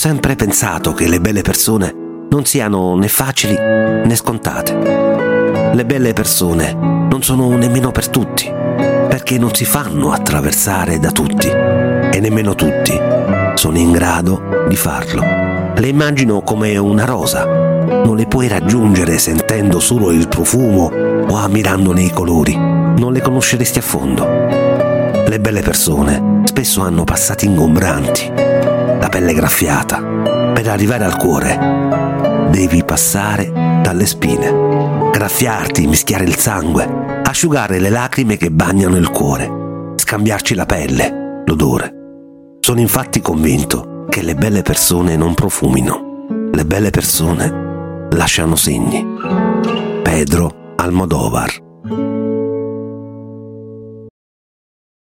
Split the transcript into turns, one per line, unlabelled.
sempre pensato che le belle persone non siano né facili né scontate. Le belle persone non sono nemmeno per tutti, perché non si fanno attraversare da tutti e nemmeno tutti sono in grado di farlo. Le immagino come una rosa, non le puoi raggiungere sentendo solo il profumo o ammirandone i colori, non le conosceresti a fondo. Le belle persone spesso hanno passati ingombranti, pelle graffiata. Per arrivare al cuore devi passare dalle spine, graffiarti, mischiare il sangue, asciugare le lacrime che bagnano il cuore, scambiarci la pelle, l'odore. Sono infatti convinto che le belle persone non profumino, le belle persone lasciano segni. Pedro Almodovar